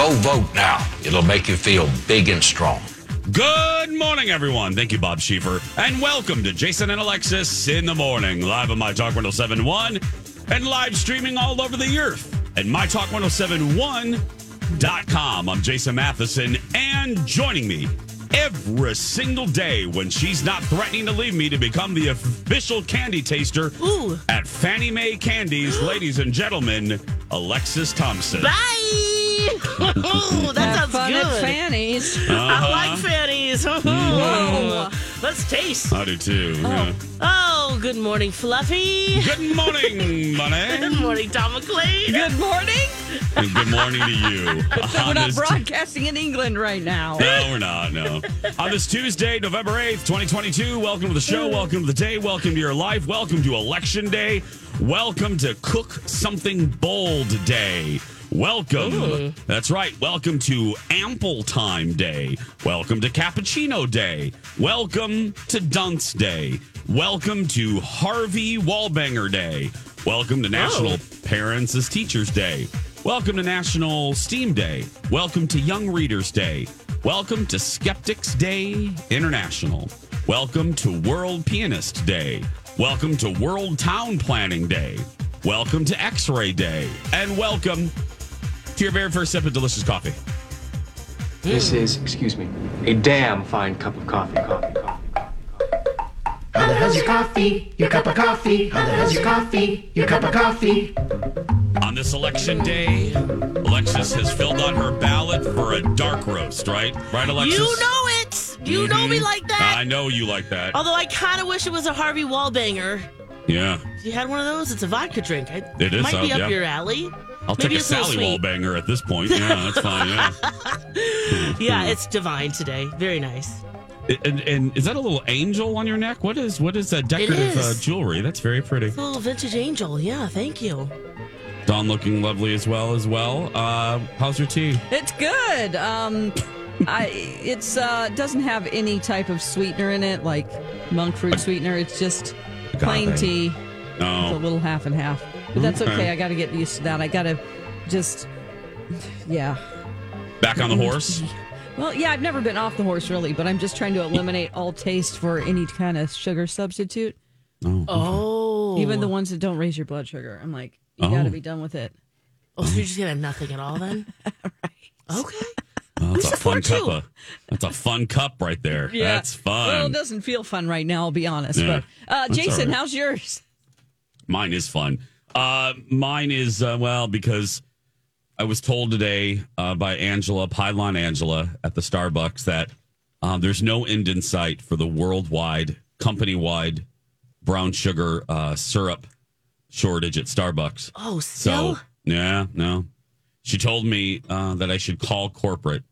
Go vote now. It'll make you feel big and strong. Good morning, everyone. Thank you, Bob Schieffer. And welcome to Jason and Alexis in the morning, live on My Talk 1071 and live streaming all over the earth at MyTalk1071.com. I'm Jason Matheson, and joining me every single day when she's not threatening to leave me to become the official candy taster at Fannie May Candies, ladies and gentlemen, Alexis Thompson. Bye. Oh, that sounds fun good. at Fanny's. I uh-huh. like fannies. Whoa. Mm-hmm. Let's taste. I do too. Oh. yeah. Oh, good morning, Fluffy. Good morning, Bunny. Good morning, Tom McLean. Good morning. And good morning to you. We're not this- broadcasting in England right now. No, we're not. No. On this Tuesday, November 8th, 2022, welcome to the show. Welcome to the day. Welcome to your life. Welcome to Election Day. Welcome to Cook Something Bold Day. Welcome. That's right. Welcome to Ample Time Day. Welcome to Cappuccino Day. Welcome to Dunce Day. Welcome to Harvey Wallbanger Day. Welcome to National Parents as Teachers Day. Welcome to National STEAM Day. Welcome to Young Readers Day. Welcome to Skeptics Day International. Welcome to World Pianist Day. Welcome to World Town Planning Day. Welcome to X Ray Day. And welcome to your very first sip of delicious coffee. This is, excuse me, a damn fine cup of coffee. Coffee, coffee, coffee. How the hell's your coffee? Your cup of coffee? How the hell's your coffee? Your cup of coffee? On this election day, Alexis has filled out her ballot for a dark roast, right? Right, Alexis? You know it. You know me mm-hmm. like that. I know you like that. Although I kind of wish it was a Harvey Wallbanger. Yeah. If you had one of those, it's a vodka drink. I, It is, Might be up yeah. your alley. I'll Maybe take a Sally sweet. Wallbanger at this point. Yeah, that's fine. Yeah. Yeah, it's divine today. Very nice. and, and is that a little angel on your neck? What is what is that decorative uh, jewelry? That's very pretty. It's a little vintage angel. Yeah, thank you. Dawn looking lovely as well as well. Uh, how's your tea? It's good. Um, I it's uh doesn't have any type of sweetener in it, like monk fruit sweetener. It's just plain Agave. tea. It's a Oh, little half and half, but that's Okay. okay. I got to get used to that. I got to just, yeah. back on the horse. Well, yeah, I've never been off the horse really, but I'm just trying to eliminate all taste for any kind of sugar substitute, Oh. even the ones that don't raise your blood sugar. I'm like, you Oh. got to be done with it. Oh, so you're just gonna have nothing at all then? right. Okay. Oh, that's a fun cup. Of, that's a fun cup right there. Yeah. That's fun. Well, it doesn't feel fun right now. I'll be honest. Yeah. But uh, Jason, all right. how's yours? Mine is fun. Uh, mine is uh, well because I was told today uh, by Angela Pylon Angela at the Starbucks that um, there's no end in sight for the worldwide company wide brown sugar uh, syrup shortage at Starbucks. Oh, still? So yeah, no. She told me uh, that I should call corporate.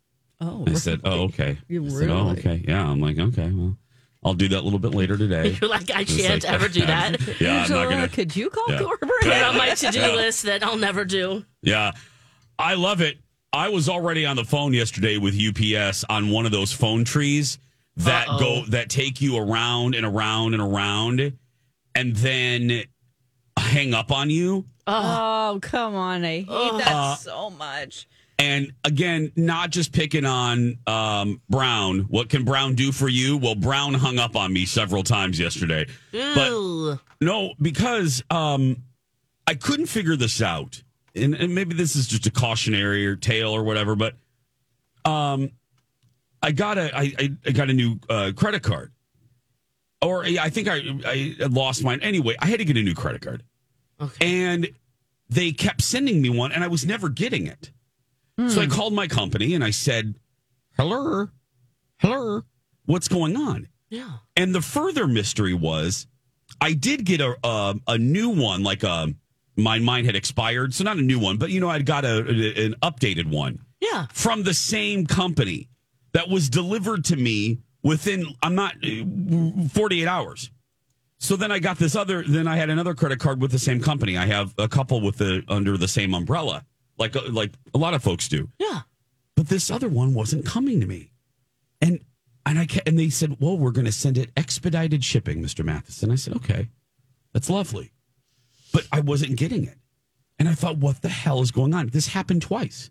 Oh, I said, "Oh, okay." I said, "Oh, okay." Yeah, I'm like, "Okay, well, I'll do that a little bit later today." You're like, I It's can't like- ever do that. yeah, I'm not gonna. Could you call Yeah. corporate? Put it on my to-do Yeah. list that I'll never do. Yeah, I love it. I was already on the phone yesterday with UPS on one of those phone trees that Uh-oh. go that take you around and around and around, and then hang up on you. Oh, come on. I hate Uh, that so much. And again, not just picking on um, Brown. What can Brown do for you? Well, Brown hung up on me several times yesterday. But no, because um, I couldn't figure this out. And, and maybe this is just a cautionary or tale or whatever, but um, I got a I, I, I got a new uh, credit card, or I think I I lost mine anyway. I had to get a new credit card, and they kept sending me one, and I was never getting it. So I called my company and I said, "Hello, hello, what's going on?" Yeah. And the further mystery was, I did get a a, a new one, like a my mine had expired, so not a new one, but you know I'd got a, a- an updated one Yeah. from the same company that was delivered to me within I'm not uh, 48 hours. So then I got this other. Then I had another credit card with the same company. I have a couple with the under the same umbrella, like uh, like a lot of folks do. Yeah. But this other one wasn't coming to me, and and I and they said, "Well, we're going to send it expedited shipping, Mister Matheson." I said, "Okay, that's lovely," but I wasn't getting it, and I thought, "What the hell is going on?" This happened twice.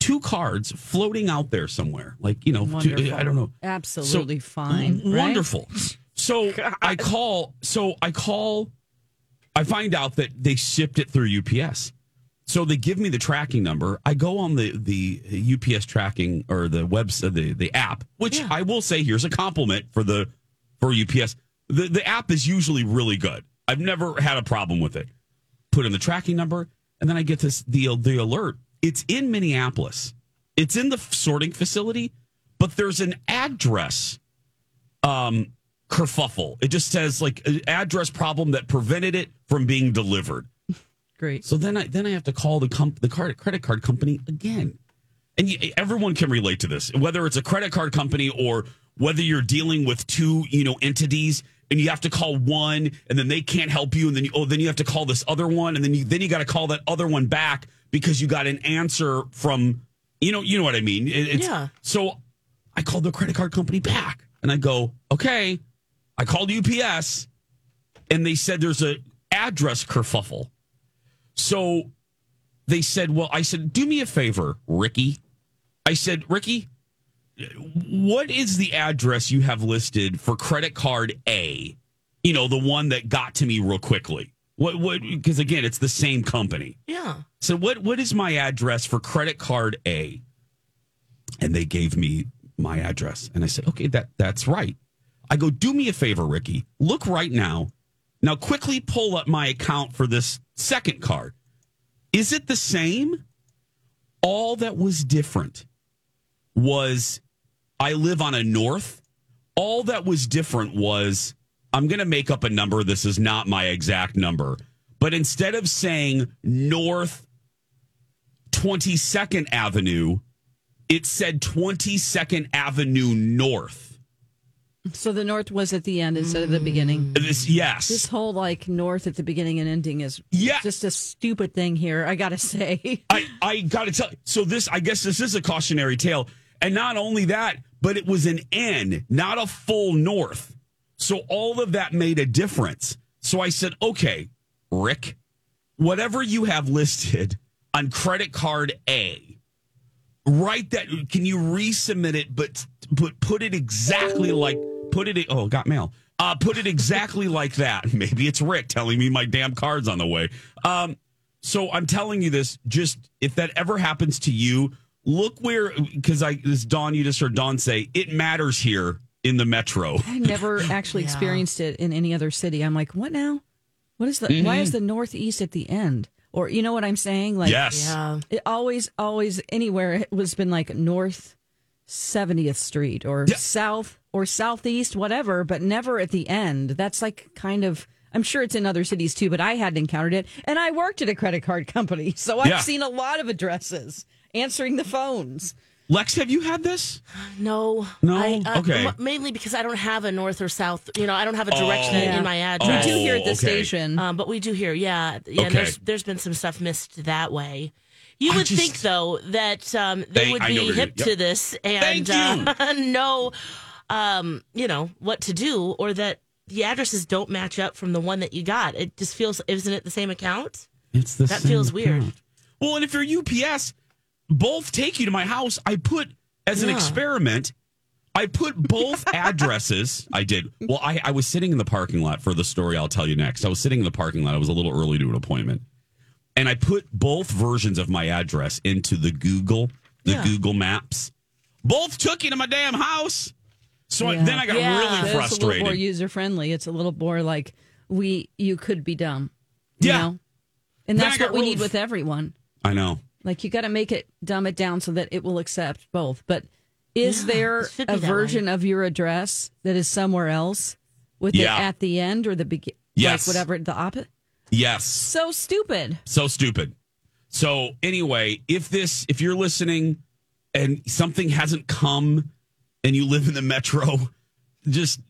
Two cards floating out there somewhere, like you know, two, I don't know. Absolutely So, fine. w- right? Wonderful. So I call. So I call. I find out that they shipped it through UPS. So they give me the tracking number. I go on the the UPS tracking or the website, the the app, which I will say here's a compliment for the for UPS. The the app is usually really good. I've never had a problem with it. Put in the tracking number, and then I get this the the alert. It's in Minneapolis. It's in the sorting facility, but there's an address um kerfuffle. It just says like an address problem that prevented it from being delivered. Great. So then I then I have to call the comp, the card credit card company again. And you, everyone can relate to this, whether it's a credit card company or whether you're dealing with two, you know, entities and you have to call one and then they can't help you and then you, oh then you have to call this other one and then you then you got to call that other one back because you got an answer from you know you know what I mean. It- it's, Yeah. So I called the credit card company back and I go, "Okay, I called UPS and they said there's a address kerfuffle." So they said, Well, I said, Do me a favor, Ricky. I said, Ricky, what is the address you have listed for credit card A? You know, the one that got to me real quickly. What, what, because again, it's the same company. Yeah. So what, what is my address for credit card A? And they gave me my address. And I said, okay, that, that's right. I go, do me a favor, Ricky. Look right now. Now quickly pull up my account for this second card. Is it the same? All that was different was I live on a north. All that was different was I'm going to make up a number. This is not my exact number. But instead of saying North 22nd Avenue, it said 22nd Avenue North. So the north was at the end instead of the beginning. Mm. This, yes. This whole like north at the beginning and ending is Yeah. just a stupid thing here. I gotta say. I, I got to tell so this I guess this is a cautionary tale and not only that but it was an N not a full north so all of that made a difference so I said okay Rick whatever you have listed on credit card A write that can you resubmit it but but put it exactly like put it oh got mail uh put it exactly like that maybe it's Rick telling me my damn card's on the way um so I'm telling you this, just if that ever happens to you, look where because I this Dawn, you just heard Dawn say it matters here in the metro. I never actually experienced it in any other city. I'm like, what now? What is the why is the northeast at the end? Or you know what I'm saying? Like yes. Yeah. it always, always anywhere it was been like North 70th Street or Yeah. South or Southeast, whatever, but never at the end. That's like kind of. I'm sure it's in other cities too, but I hadn't encountered it. And I worked at a credit card company, so I've Yeah. seen a lot of addresses answering the phones. Lex, have you had this? No. No? I, uh, Okay. m- mainly because I don't have a north or south. You know, I don't have a direction Oh. in, Yeah. in my We do here at the okay. station. Um, but we do here, yeah, yeah. Okay. There's there's been some stuff missed that way. You I would just- think though that um, they Thank- would be hip gonna- this and uh, know, um, you know what to do, or that the addresses don't match up from the one that you got. It just feels, isn't it the same account? It's the That feels weird. Well, and if you're UPS, both take you to my house. I put as an Yeah. experiment. I put both addresses. I did. Well, I, I was sitting in the parking lot for the story I'll tell you next. I was sitting in the parking lot. I was a little early to an appointment. And I put both versions of my address into the Google, the Yeah. Google Maps. both took you to my damn house. So I- then I got Yeah. really That's a little more user friendly. It's a little more like we you could be dumb. You Yeah. know? And Then I what we real need f- with everyone. I know. Like you got to make it dumb it down so that it will accept both. But is Yeah, there it should be a that version of your address that is somewhere else with Yeah. it at the end or the beginning? Yes. Like whatever the opposite. Yes. So stupid. So stupid. So anyway, if this if you're listening and something hasn't come and you live in the metro, just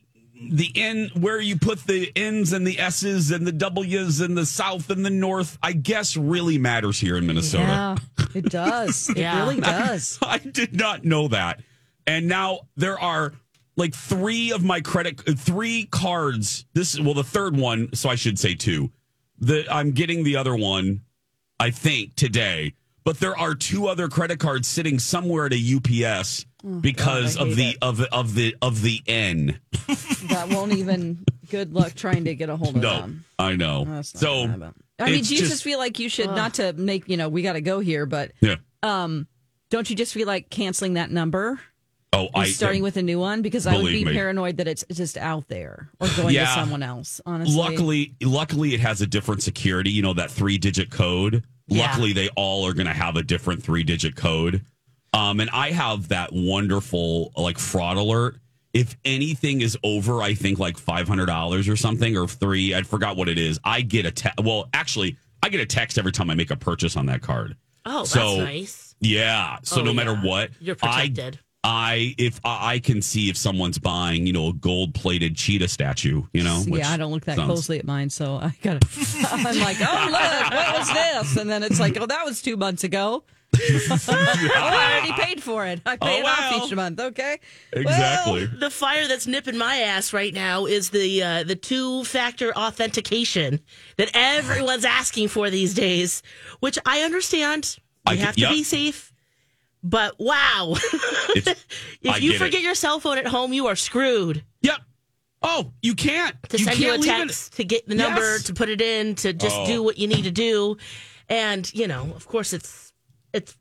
the N where you put the N's and the S's and the W's and the South and the North, I guess really matters here in Minnesota. Yeah, it does. It Yeah. really does. I did not know that. And now there are like three of my credit, three cards. This is, well, the third one, so I should say two. The, I'm getting the other one, I think, today. But there are two other credit cards sitting somewhere at a UPS because God, of the it. of the of the of the N. That won't even. Good luck trying to get a hold of No, them. I know. That's So. I mean, do you just, just- feel like you should not to make you know we got to go here, but yeah. um, don't you just feel like canceling that number Oh, and I starting with a new one because I would be me. paranoid that it's just out there or going Yeah. to someone else. Honestly, Luckily, luckily, it has a different security. You know that three-digit code. Yeah. Luckily, they all are going to have a different three-digit code. Um, and I have that wonderful like fraud alert. If anything is over, I think like five hundred dollars or something, or three. I forgot what it is. I get a te- well, actually, I get a text every time I make a purchase on that card. Oh, that's So, nice. Yeah. So Oh, no matter yeah. what, You're protected. I if I I can see if someone's buying, you know, a gold plated cheetah statue, you know. which yeah, I don't look that sounds- closely at mine, so I gotta. I'm like, oh look, what was this? And then it's like, oh, that was two months ago. oh, I already paid for it. I pay Oh, it off each month. Okay, Exactly. The fire that's nipping my ass right now is the uh, the two factor authentication that everyone's asking for these days, which I understand. We I can- have to yep. be safe. But wow, I if you forget it. your cell phone at home, you are screwed. Yep. Oh, you can't. To you send you can't leave text, to get the number, Yes. to put it in, to just Oh. do what you need to do, and you know, of course, it's it's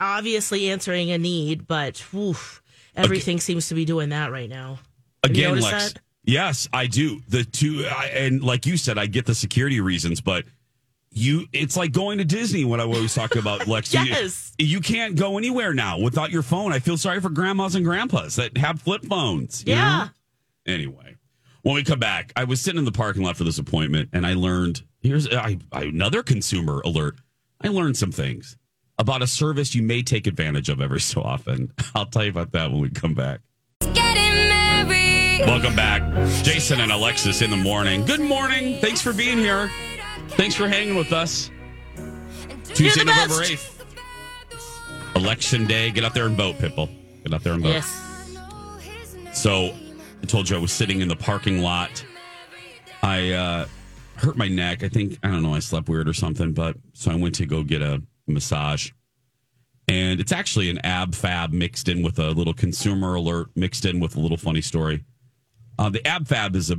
obviously answering a need, but oof, everything seems to be doing that right now. Have Again, Lex. that? Yes, I do. The two, I, and like you said, I get the security reasons, but you, it's like going to Disney. What I always talk about, Lex. You- Yes. You, can't go anywhere now without your phone. I feel sorry for grandmas and grandpas that have flip phones. you Yeah. know? Anyway, when we come back, I was sitting in the parking lot for this appointment, and I learned here's I, I, another consumer alert. I learned some things about a service you may take advantage of every so often. I'll tell you about that when we come back. Welcome back. Jason and Alexis in the morning. Good morning. Thanks for being here. Thanks for hanging with us. Tuesday, November 8th. Election day. Get out there and vote, people. Get out there and vote. Yes. So I told you I was sitting in the parking lot. I uh, hurt my neck. I think, I don't know, I slept weird or something. But so I went to go get a massage. And it's actually an ab fab mixed in with a little consumer alert, mixed in with a little funny story. Uh, the ab fab is a,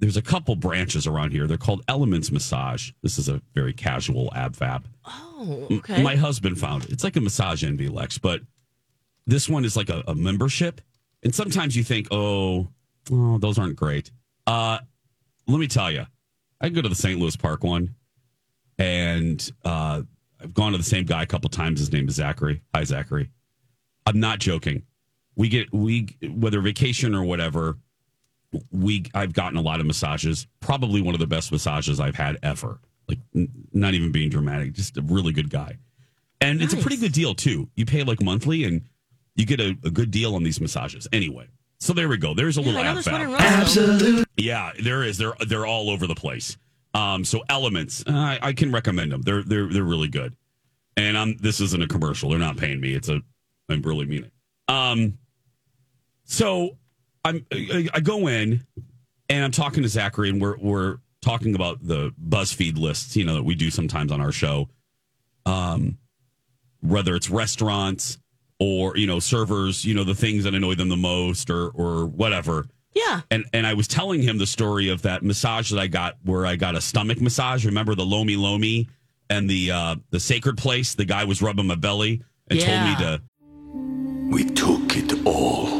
there's a couple branches around here. They're called Elements Massage. This is a very casual ab fab. Oh, M- okay. My husband found it. It's like a massage envy, Lex, but this one is like a, a membership. And sometimes you think, oh, oh, those aren't great. Uh, let me tell you, I go to the St. Louis Park one, and uh, I've gone to the same guy a couple times. His name is Zachary. Hi, Zachary. I'm not joking. We get we whether vacation or whatever. We I've gotten a lot of massages. Probably one of the best massages I've had ever. Like n- not even being dramatic, just a really good guy. And it's a pretty good deal too. You pay like monthly, and you get a, a good deal on these massages. Anyway, so there we go. There's a Yeah, little I know ab there's fab. one in Roseville. Yeah, there is. They're they're all over the place. Um, so elements, uh, I, I can recommend them. They're they're they're really good. And I'm this isn't a commercial. They're not paying me. It's a I really mean it. Um, so I'm I, I go in and I'm talking to Zachary, and we're we're talking about the BuzzFeed lists, you know, that we do sometimes on our show. Um, whether it's restaurants or you know servers, you know the things that annoy them the most, or or whatever Yeah. and and I was telling him the story of that massage that I got where I got a stomach massage. Remember the Lomi Lomi and the uh the sacred place? The guy was rubbing my belly and Yeah. told me to We took it all.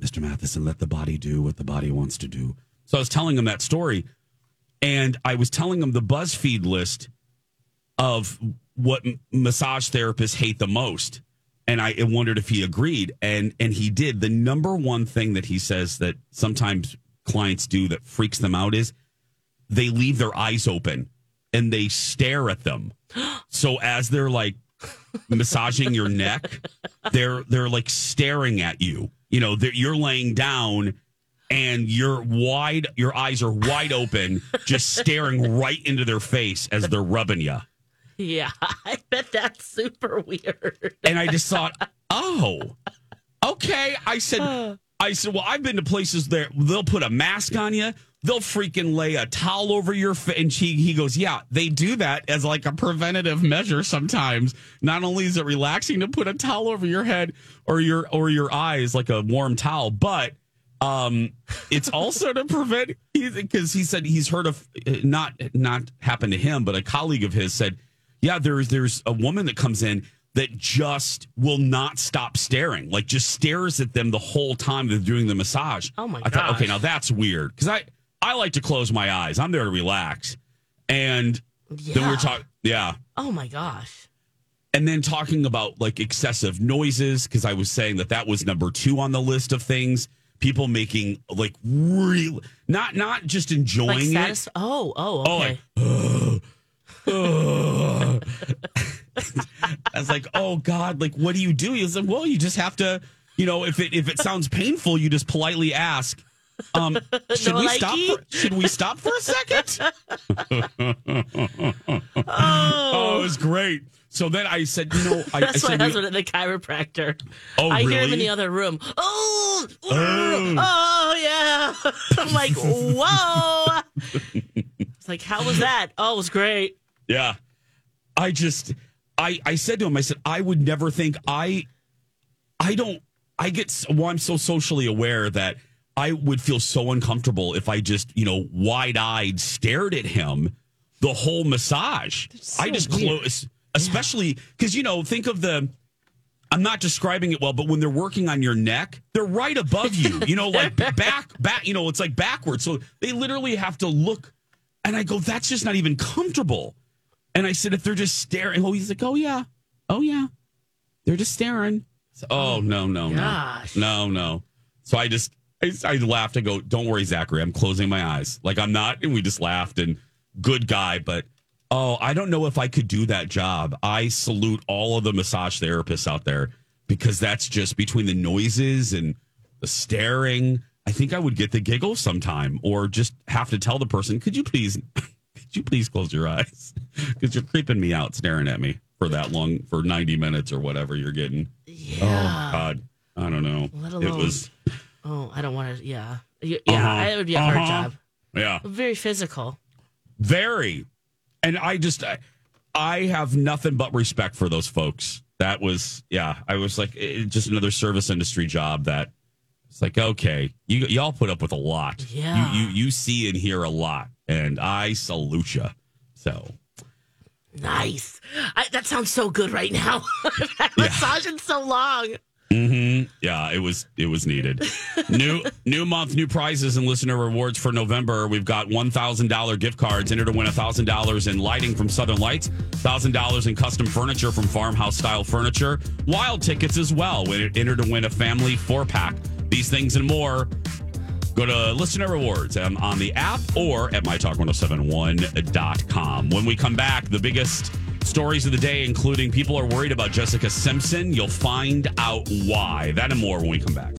Mr. Matheson, let the body do what the body wants to do. So I was telling him that story, and I was telling him the BuzzFeed list of what m- massage therapists hate the most. And I wondered if he agreed, and and he did. The number one thing that he says that sometimes clients do that freaks them out is they leave their eyes open and they stare at them. So as they're like massaging your neck, they're they're like staring at you. You know, you're laying down and you're wide, your eyes are wide open, just staring right into their face as they're rubbing you. Yeah, I bet that's super weird. And I just thought, oh, okay. I said, I said, well, I've been to places there they'll put a mask on you. They'll freaking lay a towel over your face. And he, he goes, yeah, they do that as like a preventative measure sometimes. Not only is it relaxing to put a towel over your head or your or your eyes like a warm towel, but um, it's also to prevent because he said he's heard of not not happened to him, but a colleague of his said, yeah, there's there's a woman that comes in that just will not stop staring, like just stares at them the whole time they're doing the massage. Oh my thought, okay, now that's weird because I I like to close my eyes. I'm there to relax, and then we Yeah. were talking, yeah Oh my gosh. and then talking about like excessive noises because I was saying that that was number two on the list of things. People making like real, not not just enjoying Like it. satis- Oh, oh, Oh, okay. like, "Ugh, ugh." I was like, oh God, like what do you do? He was like, well, you just have to, you know, if it if it sounds painful, you just politely ask. Um, should No we stop? For, should we stop for a second? oh, it was great. So then I said, you know, I, I That's my said, we- husband at the chiropractor. Oh, I hear him in the other room. Oh, Oh. oh, yeah. I'm like, whoa. it's like, how was that? Oh, it was great. Yeah. I just I I said to him, I said, I would never think I I don't I get well, I'm so socially aware that I would feel so uncomfortable if I just, you know, wide eyed stared at him the whole massage. I just close especially because you know, think of the I'm not describing it well, but when they're working on your neck, they're right above you. You know, like back, back. You know, it's like backwards. So they literally have to look. And I go, that's just not even comfortable. And I said, if they're just staring, oh, he's like, oh yeah, oh yeah, they're just staring. So, oh no, no, no, no, no. So I just, I, I laughed. I go, don't worry, Zachary. I'm closing my eyes. Like I'm not. And we just laughed. And good guy, but oh, I don't know if I could do that job. I salute all of the massage therapists out there because that's just between the noises and the staring. I think I would get the giggle sometime, or just have to tell the person, "Could you please, could you please close your eyes? Because you're creeping me out, staring at me for that long, for ninety minutes or whatever you're getting." Yeah. Oh God, I don't know. Let it was, Oh, I don't want to. Yeah. Yeah. Uh-huh. It would be a hard Uh-huh. job. yeah. Very physical. Very. And I just, I, I have nothing but respect for those folks. That was, yeah, I was like, it, just another service industry job that it's like, okay, you, y'all put up with a lot. Yeah. You, you, you see and hear a lot, and I salute you. So, Nice. I, that sounds so good right now. I've had massaging so long. Hmm yeah, it was, it was needed. new, new month, new prizes and listener rewards for November. We've got $1,000 gift cards. Enter to win $1,000 in lighting from Southern Lights, $1,000 in custom furniture from Farmhouse Style Furniture, wild tickets as well. Enter to win a family four pack These things and more. Go to Listener Rewards um, on the app or at mytalk1071.com. When we come back, the biggest stories of the day, including people are worried about Jessica Simpson. You'll find out why. That and more when we come back.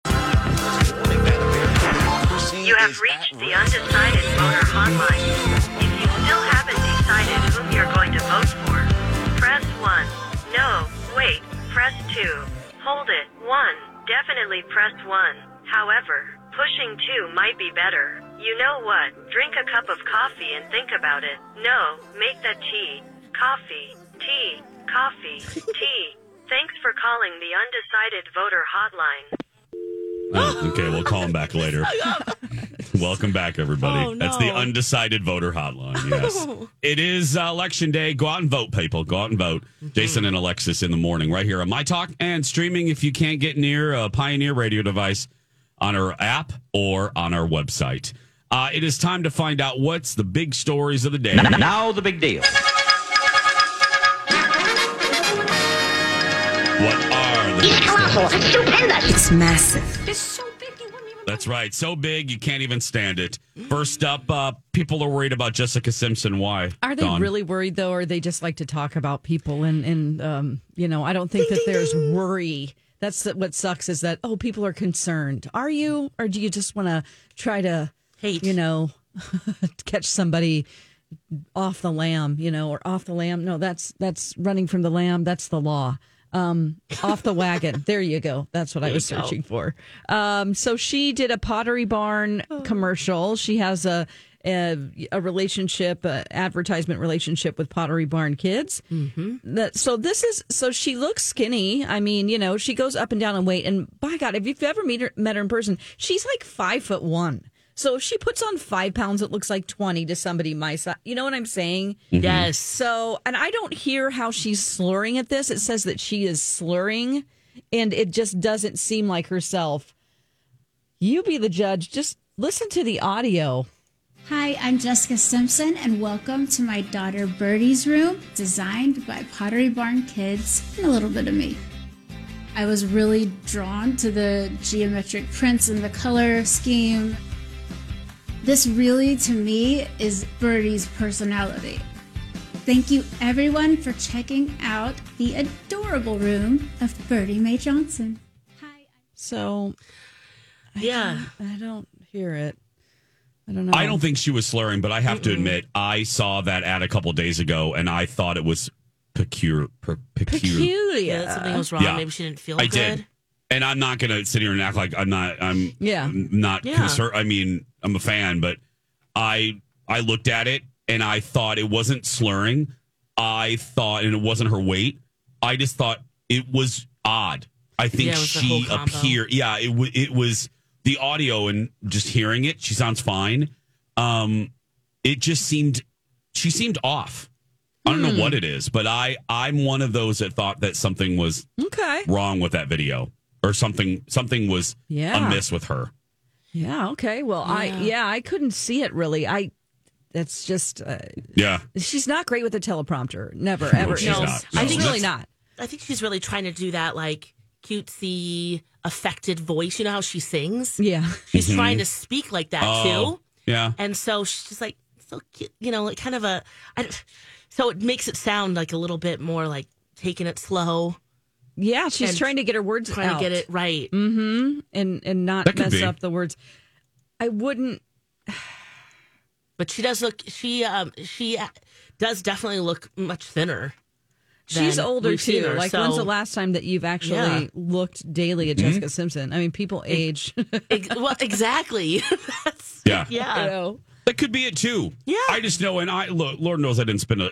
You have reached the undecided voter hotline. If you still haven't decided whom you're going to vote for, press 1. No, wait, press 2. Hold it. 1. Definitely press 1. However, pushing 2 might be better. You know what? Drink a cup of coffee and think about it. No, make that tea. Coffee. Tea. Coffee. tea. Thanks for calling the undecided voter hotline. Oh, okay, we'll call him back later. Welcome back, everybody. Oh, That's the undecided voter hotline. Yes. it is uh, election day. Go out and vote, people. Go out and vote. Mm-hmm. Jason and Alexis in the morning, right here on My Talk and streaming if you can't get near a Pioneer radio device on our app or on our website. Uh, it is time to find out what's the big stories of the day. Now the big deal. What are the big stories? It's massive. That's right. So big you can't even stand it. First up, uh, people are worried about Jessica Simpson. Why? Are they Dawn? really worried though, or they just like to talk about people? And and um, you know, I don't think that there's worry. That's what sucks is that oh, people are concerned. Are you, or do you just want to try to Hate. You know, catch somebody off the lamb. You know, or off the lamb. No, that's that's running from the lamb. That's the law. Um, off the wagon. There you go. That's what I was searching for. Um, so she did a Pottery Barn commercial. She has a a, a relationship, a advertisement relationship with Pottery Barn kids. Mm-hmm. That so this is so she looks skinny. I mean, you know, she goes up and down in weight. And by God, if you've ever meet her, met her in person, she's like five foot one. So if she puts on five pounds, it looks like twenty to somebody my size. You know what I'm saying? Mm-hmm. Yes. So, and I don't hear how she's slurring at this. It says that she is slurring, and it just doesn't seem like herself. You be the judge. Just listen to the audio. Hi, I'm Jessica Simpson, and welcome to my daughter Birdie's room, designed by Pottery Barn Kids and a little bit of me. I was really drawn to the geometric prints and the color scheme. This really, to me, is Birdie's personality. Thank you, everyone, for checking out the adorable room of Birdie Mae Johnson. Hi. So, Yeah. I don't hear it. I don't know. I don't think she was slurring, but I have to admit, I saw that ad a couple days ago, and I thought it was peculiar. Per, peculiar. peculiar. Yeah, something was wrong. Yeah. Maybe she didn't feel I good. did, and I'm not gonna sit here and act like I'm not. I'm Yeah. not Yeah. concerned. I mean, I'm a fan, but I I looked at it and I thought it wasn't slurring. I thought, and it wasn't her weight. I just thought it was odd. I think Yeah, was she appeared. Yeah, it w- it was the audio and just hearing it. She sounds fine. Um, it just seemed she seemed off. I don't know Hmm. what it is, but I I'm one of those that thought that something was Okay. wrong with that video or something something was Yeah. amiss with her. Yeah. Okay. Well, I Yeah. yeah, I couldn't see it really. I. That's just. Uh, Yeah. she's not great with a teleprompter. Never, ever. she's is. not. I No, think really not. I think she's really trying to do that like cutesy, affected voice. You know how she sings? Yeah. She's Mhm. trying to speak like that Oh, too. yeah. And so she's just like so cute, you know, like kind of a. I, so it makes it sound like a little bit more like taking it slow, Yeah, she's trying to get her words trying out. to get it right. Mm-hmm. And and not That could mess be. up the words. I wouldn't. But she does look. She um she uh, does definitely look much thinner. She's than older we've seen too. her, like, so- when's the last time that you've actually Yeah. looked daily at Mm-hmm. Jessica Simpson? I mean, people age. Ex- well, exactly. That's, Yeah. yeah. you know. That could be it too. Yeah. I just know, and I look, Lord knows I didn't spend an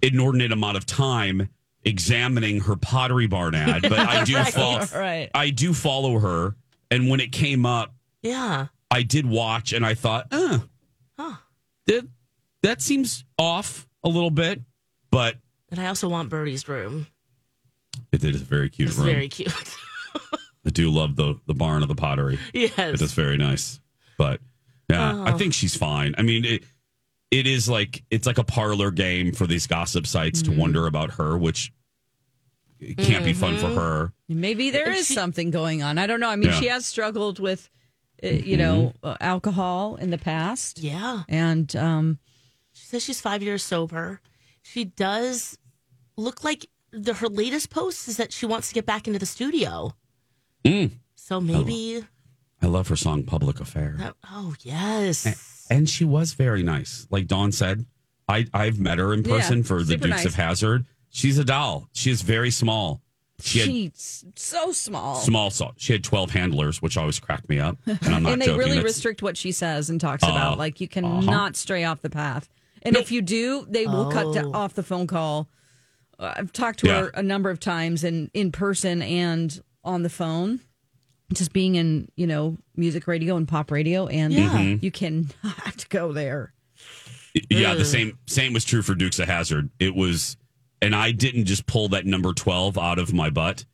inordinate amount of time examining her Pottery Barn ad, but I do Right. follow. Right. I do follow her, and when it came up, Yeah. I did watch, and I thought, uh, Huh. that that seems off a little bit, but And I also want Birdie's room. it is a very cute It's room. very cute. I do love the the barn of the pottery. yes. It is very nice. But yeah, I Oh. think she's fine. I mean, it it is like it's like a parlor game for these gossip sites Mm-hmm. to wonder about her, which it can't be fun for her. Maybe there is something going on. I don't know. I mean, Yeah. she has struggled with, uh, you know, uh, alcohol in the past. Yeah. And um, She says she's five years sober. She does look like the, her latest post is that she wants to get back into the studio. Mm. So maybe. I love her song "Public Affair," That, oh yes. and, and she was very nice. Like Dawn said, I I've met her in Yeah, person for the Dukes nice. of Hazard. She's a doll. She is very small. She had she's so small. small salt. She had twelve handlers, which always cracked me up. And I'm not and they joking. really That's- restrict what she says and talks Uh, about. Like you cannot uh-huh. stray off the path. And if you do, they will cut to, Oh. off the phone call. I've talked to Yeah. her a number of times, and in person and on the phone. Just being in, you know, music radio and pop radio, and Yeah. Mhm. you cannot go there. Yeah, the same same was true for Dukes of Hazzard. It was, and I didn't just pull that number twelve out of my butt.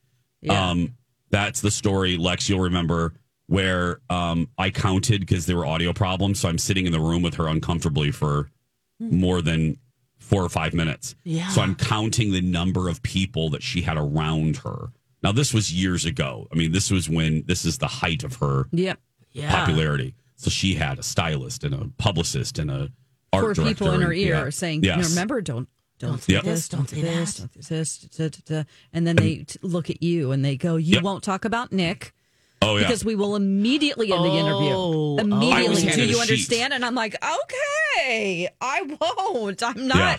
Yeah. Um, that's the story, Lex. You'll remember where um, I counted because there were audio problems. So I'm sitting in the room with her uncomfortably for more than four or five minutes. Yeah. So I'm counting the number of people that she had around her. Now this was years ago. I mean, this was when this is the height of her Yep. Yeah. popularity. So she had a stylist and a publicist and a art For director people in her and- ear yeah. saying, you know, Yes. remember, don't don't Don't Yep. this, Don't don't say say this, that. don't say this, da, da, da. and then they t- look at you and they go, "You Yep. won't talk about Nick." Oh yeah. because we will immediately end the Oh, interview. oh. Immediately. Do you understand? And I'm like, okay, I won't. I'm not Yeah.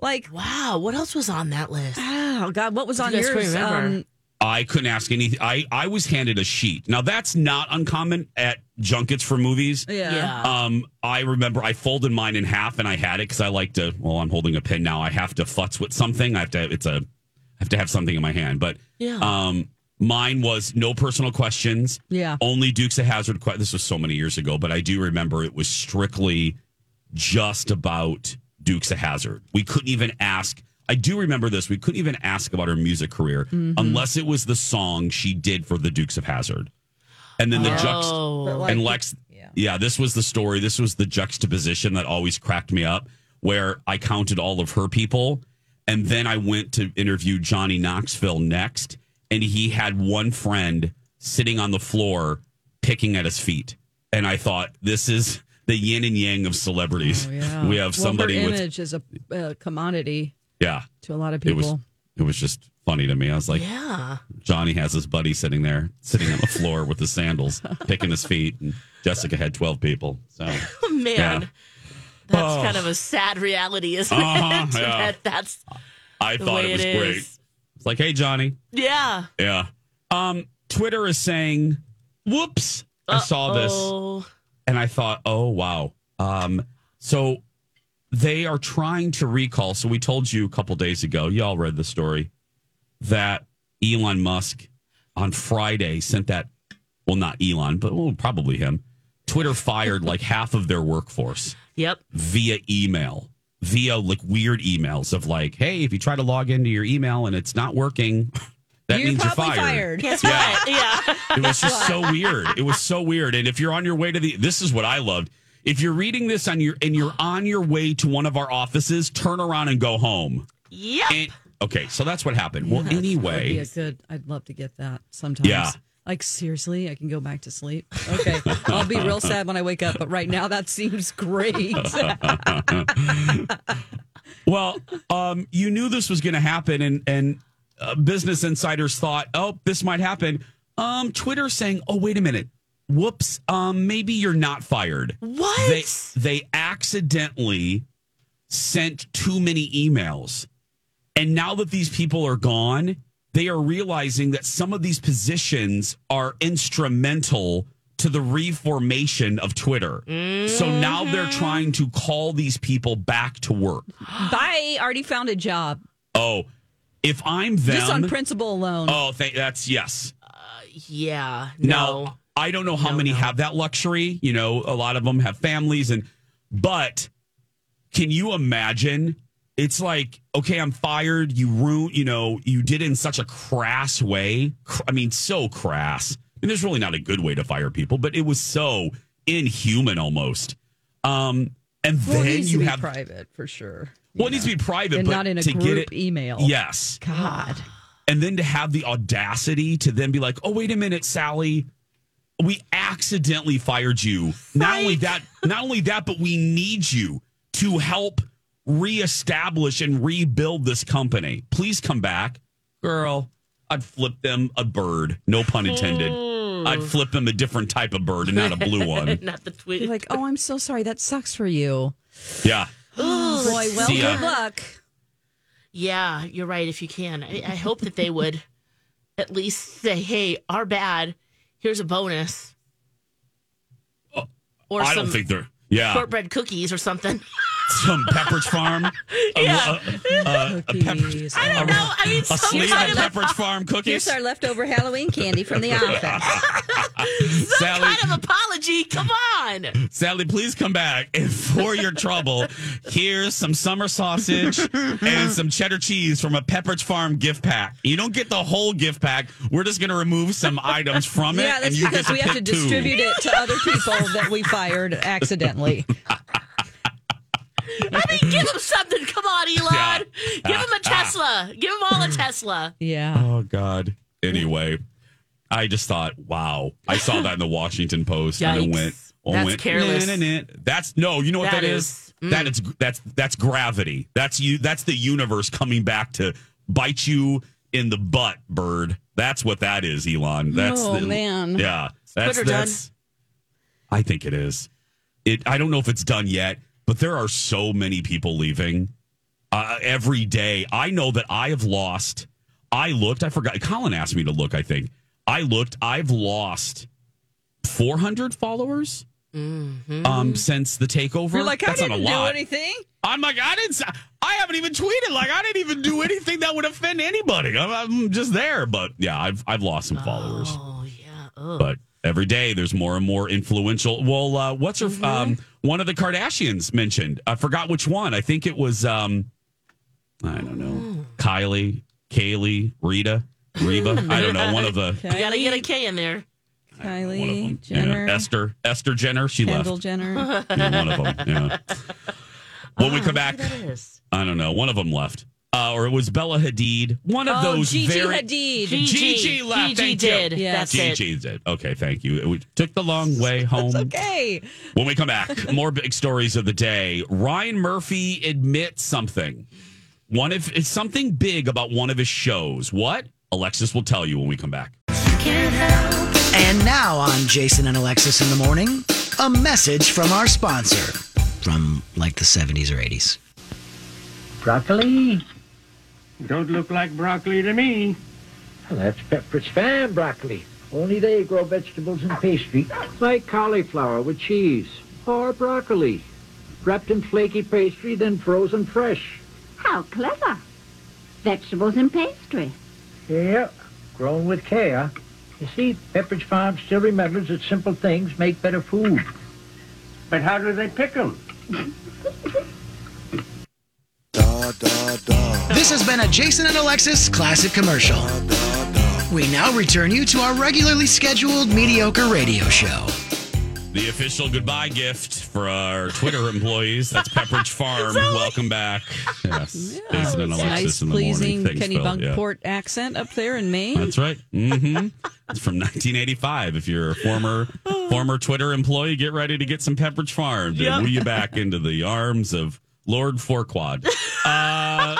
like, Wow. What else was on that list? oh God, what was on you guys yours? Um, I couldn't ask anything. I, I was handed a sheet. Now that's not uncommon at junkets for movies. yeah. Yeah. Um, I remember I folded mine in half and I had it because I like to. Well, I'm holding a pen now. I have to futz with something. I have to. It's a. I have to have something in my hand. But Yeah. um, mine was no personal questions. Yeah. Only Dukes of Hazzard. Que- this was so many years ago, but I do remember it was strictly just about Dukes of Hazzard. We couldn't even ask. I do remember this. We couldn't even ask about her music career Mm-hmm. unless it was the song she did for the Dukes of Hazzard. And then the juxt Oh. But, like, and Lex, yeah. yeah. this was the story. This was the juxtaposition that always cracked me up, where I counted all of her people, and then I went to interview Johnny Knoxville next, and he had one friend sitting on the floor picking at his feet, and I thought, this is the yin and yang of celebrities. Oh, yeah. We have Well, somebody her with image is a uh, commodity yeah. to a lot of people. It people. was it was just funny to me. I was like, yeah. Johnny has his buddy sitting there, sitting on the floor with his sandals, picking his feet, and Jessica had twelve people. So Oh, man. Yeah. That's Oh. kind of a sad reality, isn't Uh-huh, it? yeah. that, that's I the thought way it was it great. It's like, hey, Johnny, Yeah. yeah. Um, Twitter is saying, "Whoops!" I saw this and I thought, "Oh wow." Um, so they are trying to recall. So we told you a couple days ago. Y'all read the story that Elon Musk on Friday sent that. Well, not Elon, but well, probably him. Twitter fired like half of their workforce Yep. via email, via like weird emails of like, hey, if you try to log into your email and it's not working, that You're means you're fired. fired. Guess Yeah. what? Yeah. It was just so weird. It was so weird. And if you're on your way to the, this is what I loved. If you're reading this on your and you're on your way to one of our offices, turn around and go home. Yep. And, okay, so that's what happened. well, That would be anyway, a good. I'd love to get that sometimes. Yeah. Like seriously, I can go back to sleep. Okay, I'll be real sad when I wake up, but right now that seems great. well, um, you knew this was going to happen, and and uh, business insiders thought, oh, this might happen. Um, Twitter saying, oh, wait a minute, whoops, um, maybe you're not fired. What? They they accidentally sent too many emails, and now that these people are gone, they are realizing that some of these positions are instrumental to the reformation of Twitter. So now they're trying to call these people back to work. Bye. Already found a job. Oh, if I'm them, Just on principle alone. Oh, th- that's yes. yeah. No. Now, I don't know how many have that luxury. You know, a lot of them have families, and but can you imagine? It's like, okay, I'm fired. You ruin, you know, you did it in such a crass way. I mean, so crass. And there's really not a good way to fire people, but it was so inhuman almost. Um, and well, it then needs you to be have private for sure. well, it needs to be private, And but not in a to get group it, email. Yes, God. And then to have the audacity to then be like, oh, wait a minute, Sally, we accidentally fired you. Not only that, not only that, but we need you to help reestablish and rebuild this company. Please come back. Girl, I'd flip them a bird. No pun intended. Hmm. I'd flip them a different type of bird and not a blue one. Not the tweet. You're like, oh, I'm so sorry. That sucks for you. Yeah. Oh, boy, well, good luck. Yeah, you're right. If you can, I, I hope that they would at least say, "Hey, our bad. Here's a bonus." Oh, or I some don't think they're. Yeah. shortbread cookies or something. Some Pepperidge Farm. Yeah. Uh, a, a, a, a pepper, I don't know. I mean, a some sleeve of Pepperidge Farm cookies. Here's our leftover Halloween candy from the office. some Sally- kind of apology. Come on. Sally, please come back. And for your trouble, here's some summer sausage and some cheddar cheese from a Pepperidge Farm gift pack. You don't get the whole gift pack. We're just going to remove some items from it. Yeah, that's because we have to two. distribute it to other people that we fired accidentally. I mean, give them something. Come on, Elon. Yeah. Give them a ah, ah, ah. Tesla. Give them all a Tesla. Yeah. Oh, God. Anyway, I just thought, wow. I saw that in the Washington Post and Yikes. it went. oh, That's went, careless. "Nah, nah, nah." That's no, you know what That that is? is- mm. That is that's that's gravity. That's you. That's the universe coming back to bite you in the butt, bird. That's what that is, Elon. That's Oh, the, man. Yeah, that's Twitter done? I think it is. It. I don't know if it's done yet, but there are so many people leaving uh, every day. I know that I have lost. I looked. I forgot. Colin asked me to look. I think I looked. I've lost four hundred followers um, since the takeover. You're like, I That's not didn't do anything. I'm like, I didn't. I haven't even tweeted. Like, I didn't even do anything that would offend anybody. I'm, I'm just there. But yeah, I've I've lost some followers. Oh yeah. Ugh. But every day there's more and more influential. Well, uh, what's her? Mm-hmm. Um, one of the Kardashians mentioned. I forgot which one. I think it was. Um, I don't know. Kylie, Kaylee, Rita, Reba. I don't know. One of the. you gotta get a K in there. One of Kylie them. Jenner, Yeah. Esther. Esther Jenner. She Kendall left. Jenner. Yeah, one of them. Yeah. When we come back, That is. I don't know. One of them left. Uh, or it was Bella Hadid. One of Oh, those Gigi very Hadid. Gigi left. Gigi Thank did. You. Yes. That's it. Gigi did. Okay, thank you. We took the long way home. Okay. When we come back, more big stories of the day. Ryan Murphy admits something. One of it's something big about one of his shows. What? Alexis will tell you when we come back. And now on Jason and Alexis in the morning, a message from our sponsor from like the 70s or 80s. Broccoli? Don't look like broccoli to me. Well, that's Pepperidge Farm broccoli. Only they grow vegetables and pastry like cauliflower with cheese or broccoli. Wrapped in flaky pastry, then frozen fresh. How clever. Vegetables and pastry. Yeah, grown with care. You see, Pepperidge Farm still remembers that simple things make better food. But how do they pick them? This has been a Jason and Alexis classic commercial. We now return you to our regularly scheduled mediocre radio show. The official goodbye gift for our Twitter employees. That's Pepperidge Farm. Welcome back. Yes. Jason and Alexis Nice, in the pleasing morning. Thanks, Kenny Phil. Yeah. Bunkport accent up there in Maine. That's right. Mm-hmm. It's from 1985. If you're a former former Twitter employee, get ready to get some Pepperidge Farm to Yep. woo you back into the arms of Lord Farquaad. Uh,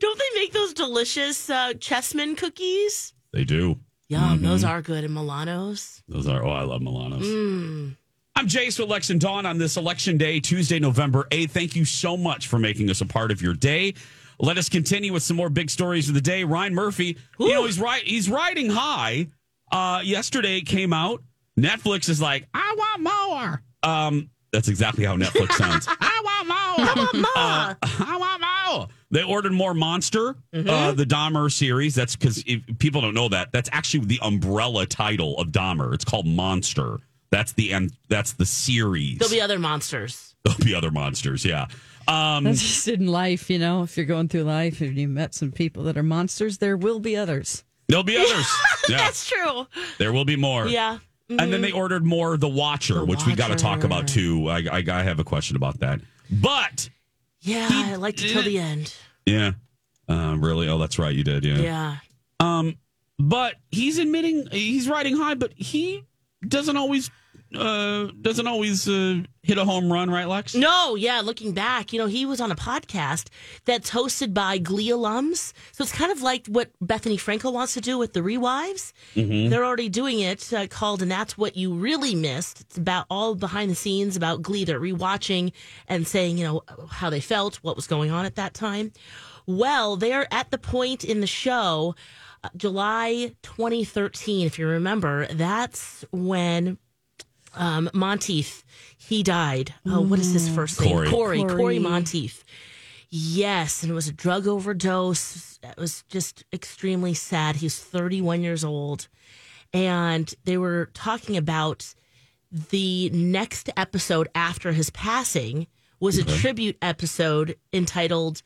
Don't they make those delicious uh, Chessmen cookies? they do. Yum, Mhm. those are good. And Milanos. Those are. Oh, I love Milanos. Mm. I'm Jace with Lex and Dawn on this election day, Tuesday, November 8th. Thank you so much for making us a part of your day. Let us continue with some more big stories of the day. Ryan Murphy, you know, he's right. He's riding high. Uh, yesterday came out. Netflix is like, I want more. Um, that's exactly how Netflix sounds. I want more. I want more. Uh, I want more. They ordered more Monster, uh, the Dahmer series. That's because people don't know that. That's actually the umbrella title of Dahmer. It's called Monster. That's the end. That's the series. There'll be other monsters. There'll be other monsters. Yeah. Um, That's just in life, you know. If you're going through life and you met some people that are monsters, there will be others. there'll be others. yeah. That's true. There will be more. Yeah. And then they ordered more The Watcher, which we got to talk about too. I, I, I have a question about that. But Yeah, I liked it till the end. yeah, uh, really. Oh, that's right. You did. Yeah. Yeah. Um, but he's admitting he's riding high, but he doesn't always uh doesn't always uh, hit a home run, right, Lex? No, yeah, looking back, you know, he was on a podcast that's hosted by Glee alums. So it's kind of like what Bethenny Frankel wants to do with the Rewives. Mhm. They're already doing it uh, called And That's What You Really Missed. It's about all behind the scenes about Glee. They're rewatching and saying, you know, how they felt, what was going on at that time. Well, they're at the point in the show, uh, July 2013, if you remember, that's when um, Monteith, he died. Oh, what is his first name? Corey. Corey. Corey, Corey. Monteith. Yes, and it was a drug overdose. It was just extremely sad. He was 31 years old. And they were talking about the next episode after his passing was a tribute episode entitled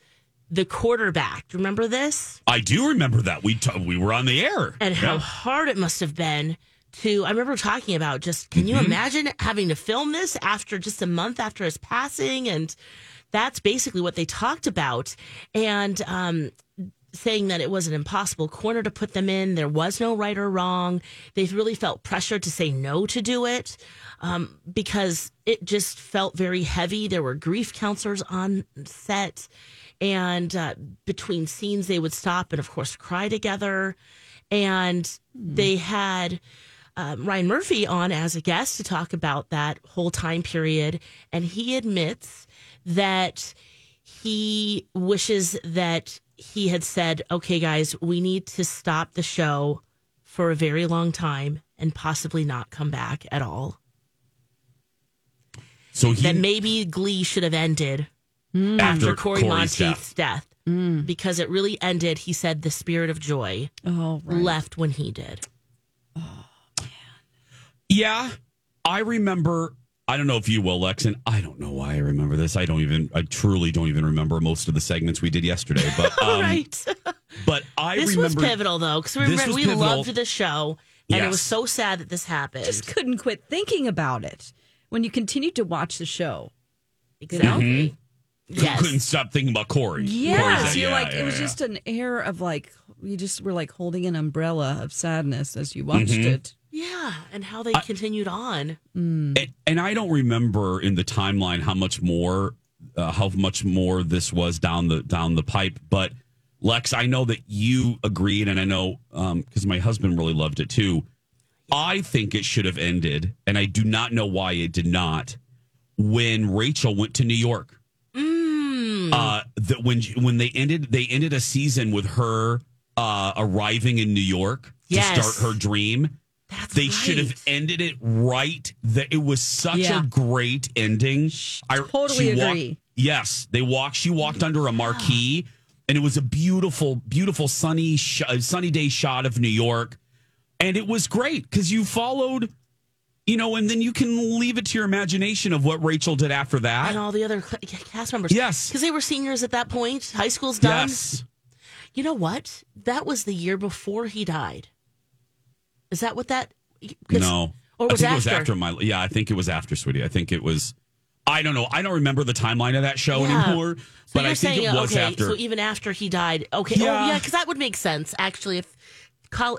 The Quarterback. Do you remember this? I do remember that we t- we were on the air, and how hard it must have been to i remember talking about just can you Mhm. imagine having to film this after just a month after his passing? And that's basically what they talked about. And um saying that it was an impossible corner to put them in there was no right or wrong. They really felt pressure to say no to do it um, because it just felt very heavy. There were grief counselors on set and uh, between scenes they would stop and of course cry together. And they had um, Ryan Murphy on as a guest to talk about that whole time period, and he admits that he wishes that he had said, "Okay, guys, we need to stop the show for a very long time and possibly not come back at all." So he that maybe Glee should have ended After after Corey Corey's Monteith's death. Because it really ended, he said the spirit of joy Oh, right. left when he did. Yeah, I remember. I don't know if you will, Lex, and I don't know why I remember this. I don't even. I truly don't even remember most of the segments we did yesterday. But um, right. But I this remember was pivotal though because we, This remember- was we pivotal. loved the show and it was so sad that this happened. just couldn't quit thinking about it when you continued to watch the show. Mhm. Yes. couldn't stop thinking about Corey. Corey's Yes, you're yeah, like yeah, it was yeah. just an air of like you just were like holding an umbrella of sadness as you watched Mhm. it. Yeah, and how they continued on. And, and I don't remember in the timeline how much more, uh, how much more this was down the down the pipe. But Lex, I know that you agreed, and I know because my husband really loved it too. I think it should have ended, and I do not know why it did not. When Rachel went to New York, Mm. uh, that when when they ended, they ended a season with her uh, arriving in New York Yes. to start her dream. They should have ended it right. That it was such Yeah. a great ending. I totally she walked- agree. yes, they walked. She walked under a marquee, and it was a beautiful, beautiful sunny, sh- uh, sunny day shot of New York, and it was great because you followed. You know, and then you can leave it to your imagination of what Rachel did after that. And all the other cast members. Yes. Because they were seniors at that point. High school's done. Yes. You know what? That was the year before he died. Is that what that? No. Or I was think after? it was after my yeah, I think it was after, sweetie. I think it was I don't know. I don't remember the timeline of that show Yeah. anymore. So but you're I think saying, it was okay, after. so even after he died. Okay. Yeah. Oh, yeah, because that would make sense, actually. If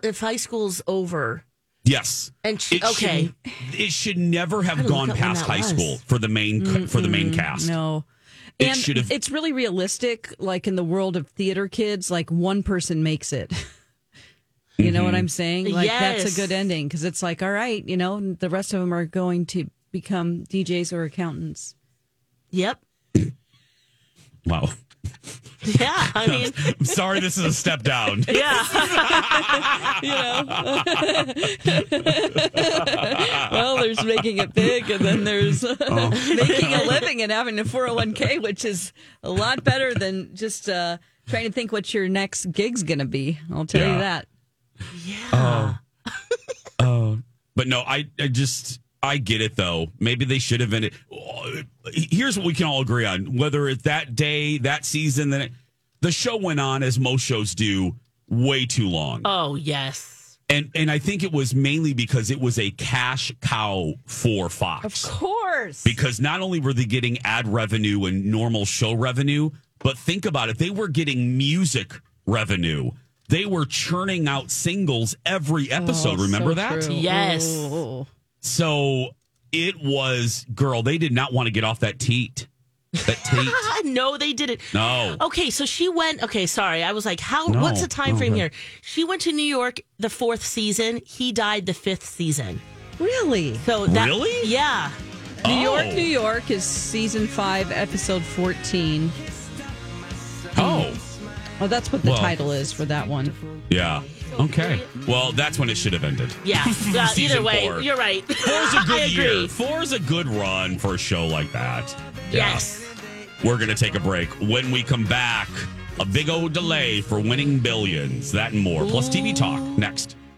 if high school's over. yes. And she, It okay. should- It should never have gone past high was. school for the main for the main cast. No. It and should have- it's really realistic, like in the world of theater kids, like one person makes it. you know what Mhm. I'm saying? Like that's a good ending because it's like, all right, you know, the rest of them are going to become DJs or accountants. Yep. Wow. Yeah. I mean, I'm sorry this is a step down. yeah. you know. well, there's making it big, and then there's making a living and having a 401k, which is a lot better than just uh, trying to think what your next gig's going to be. I'll tell Yeah. you that. Oh. Oh. But no, I, I just I get it though. Maybe they should have ended. Here's what we can all agree on: whether it's that day, that season, then it, the show went on as most shows do, way too long. Oh, yes. And and I think it was mainly because it was a cash cow for Fox. Of course. Because not only were they getting ad revenue and normal show revenue, but think about it, they were getting music revenue. They were churning out singles every episode. Oh, Remember so that? true. Yes. So it was, girl, they did not want to get off that teat. That teat. no, they didn't. No. Okay, so she went. Okay, sorry. I was like, how? No, what's the time no, frame go here? She went to New York the fourth season. He died the fifth season. Really? So that, Really? Yeah. New York, Oh. New York is season five, episode 14. Oh, Oh, that's what the Well- title is for that one. yeah. Okay. Well, that's when it should have ended. Yeah. Yeah, either way, four. you're right. Four's a I good agree. year. Four's a good run for a show like that. Yeah. Yes. We're going to take a break. When we come back, a big old delay for winning billions. That and more. Plus TV talk next.